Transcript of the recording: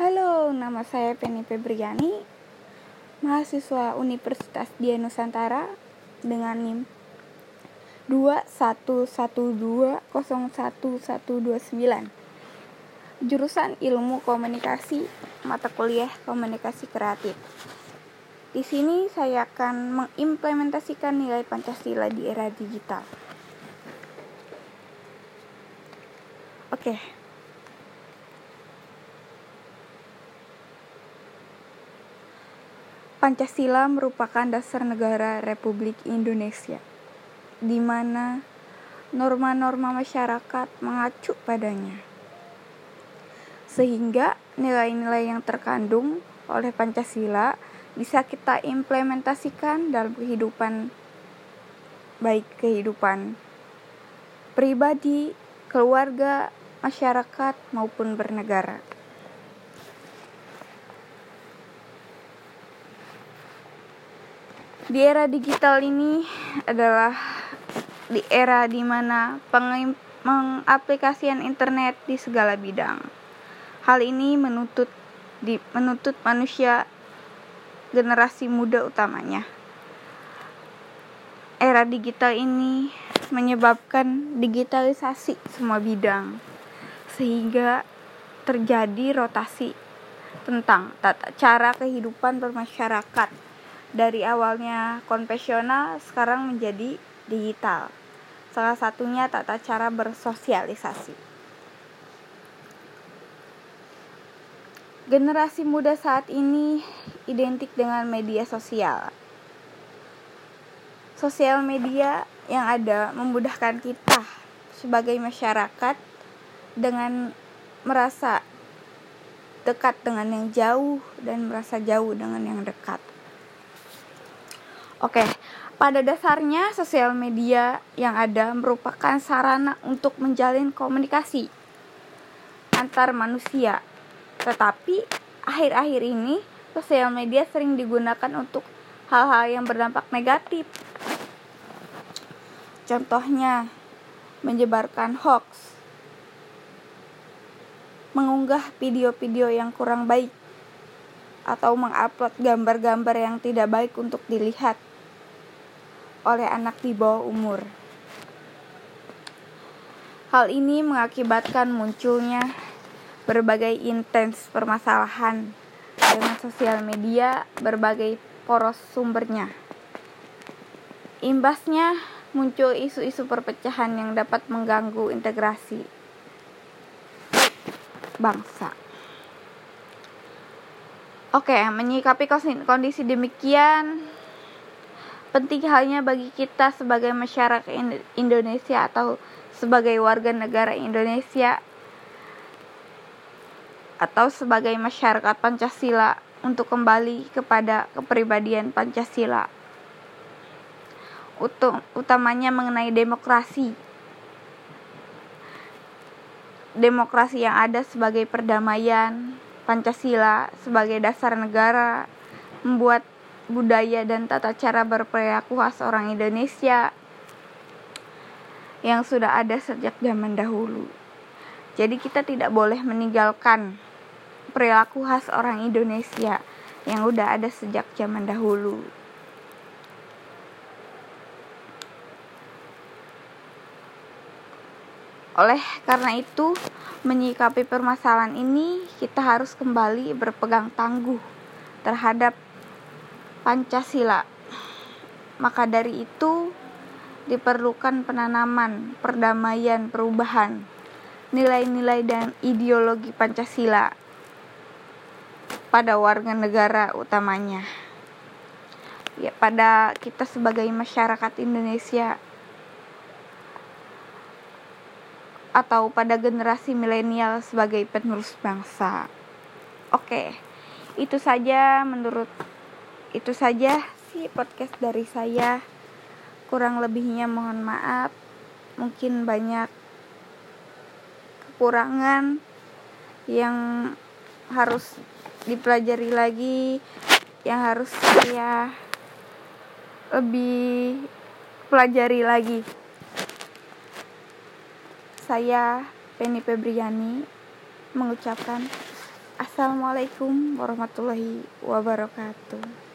Halo, nama saya Penny Febriani, mahasiswa Universitas Dia Nusantara dengan NIM 211201129. Jurusan Ilmu Komunikasi, mata kuliah Komunikasi Kreatif. Di sini saya akan mengimplementasikan nilai Pancasila di era digital. Oke. Pancasila merupakan dasar negara Republik Indonesia, di mana norma-norma masyarakat mengacu padanya. Sehingga nilai-nilai yang terkandung oleh Pancasila bisa kita implementasikan dalam kehidupan baik kehidupan pribadi, keluarga, masyarakat maupun bernegara. Di era digital ini adalah di era di mana pengaplikasian internet di segala bidang. Hal ini menuntut di menuntut manusia generasi muda utamanya. Era digital ini menyebabkan digitalisasi semua bidang sehingga terjadi rotasi tentang tata cara kehidupan bermasyarakat dari awalnya konvensional sekarang menjadi digital. Salah satunya tata cara bersosialisasi. Generasi muda saat ini identik dengan media sosial. Sosial media yang ada memudahkan kita sebagai masyarakat dengan merasa dekat dengan yang jauh dan merasa jauh dengan yang dekat. Oke, pada dasarnya sosial media yang ada merupakan sarana untuk menjalin komunikasi antar manusia. Tetapi akhir-akhir ini sosial media sering digunakan untuk hal-hal yang berdampak negatif. Contohnya, menyebarkan hoax, mengunggah video-video yang kurang baik, atau mengupload gambar-gambar yang tidak baik untuk dilihat oleh anak di bawah umur. Hal ini mengakibatkan munculnya berbagai intens permasalahan dengan sosial media berbagai poros sumbernya. Imbasnya muncul isu-isu perpecahan yang dapat mengganggu integrasi bangsa. Oke, menyikapi kondisi demikian, penting halnya bagi kita sebagai masyarakat Indonesia atau sebagai warga negara Indonesia atau sebagai masyarakat Pancasila untuk kembali kepada kepribadian Pancasila. utamanya mengenai demokrasi. Demokrasi yang ada sebagai perdamaian, Pancasila sebagai dasar negara, membuat budaya dan tata cara berperilaku khas orang Indonesia yang sudah ada sejak zaman dahulu. Jadi kita tidak boleh meninggalkan perilaku khas orang Indonesia yang udah ada sejak zaman dahulu. Oleh karena itu, menyikapi permasalahan ini, kita harus kembali berpegang tangguh terhadap Pancasila. Maka dari itu diperlukan penanaman, perdamaian, perubahan, nilai-nilai dan ideologi Pancasila pada warga negara utamanya. Ya, pada kita sebagai masyarakat Indonesia atau pada generasi milenial sebagai penerus bangsa. Oke, itu saja menurut itu saja sih podcast dari saya. Kurang lebihnya mohon maaf. Mungkin banyak kekurangan yang harus dipelajari lagi yang harus saya lebih pelajari lagi. Saya Penny Febriani mengucapkan Assalamualaikum warahmatullahi wabarakatuh.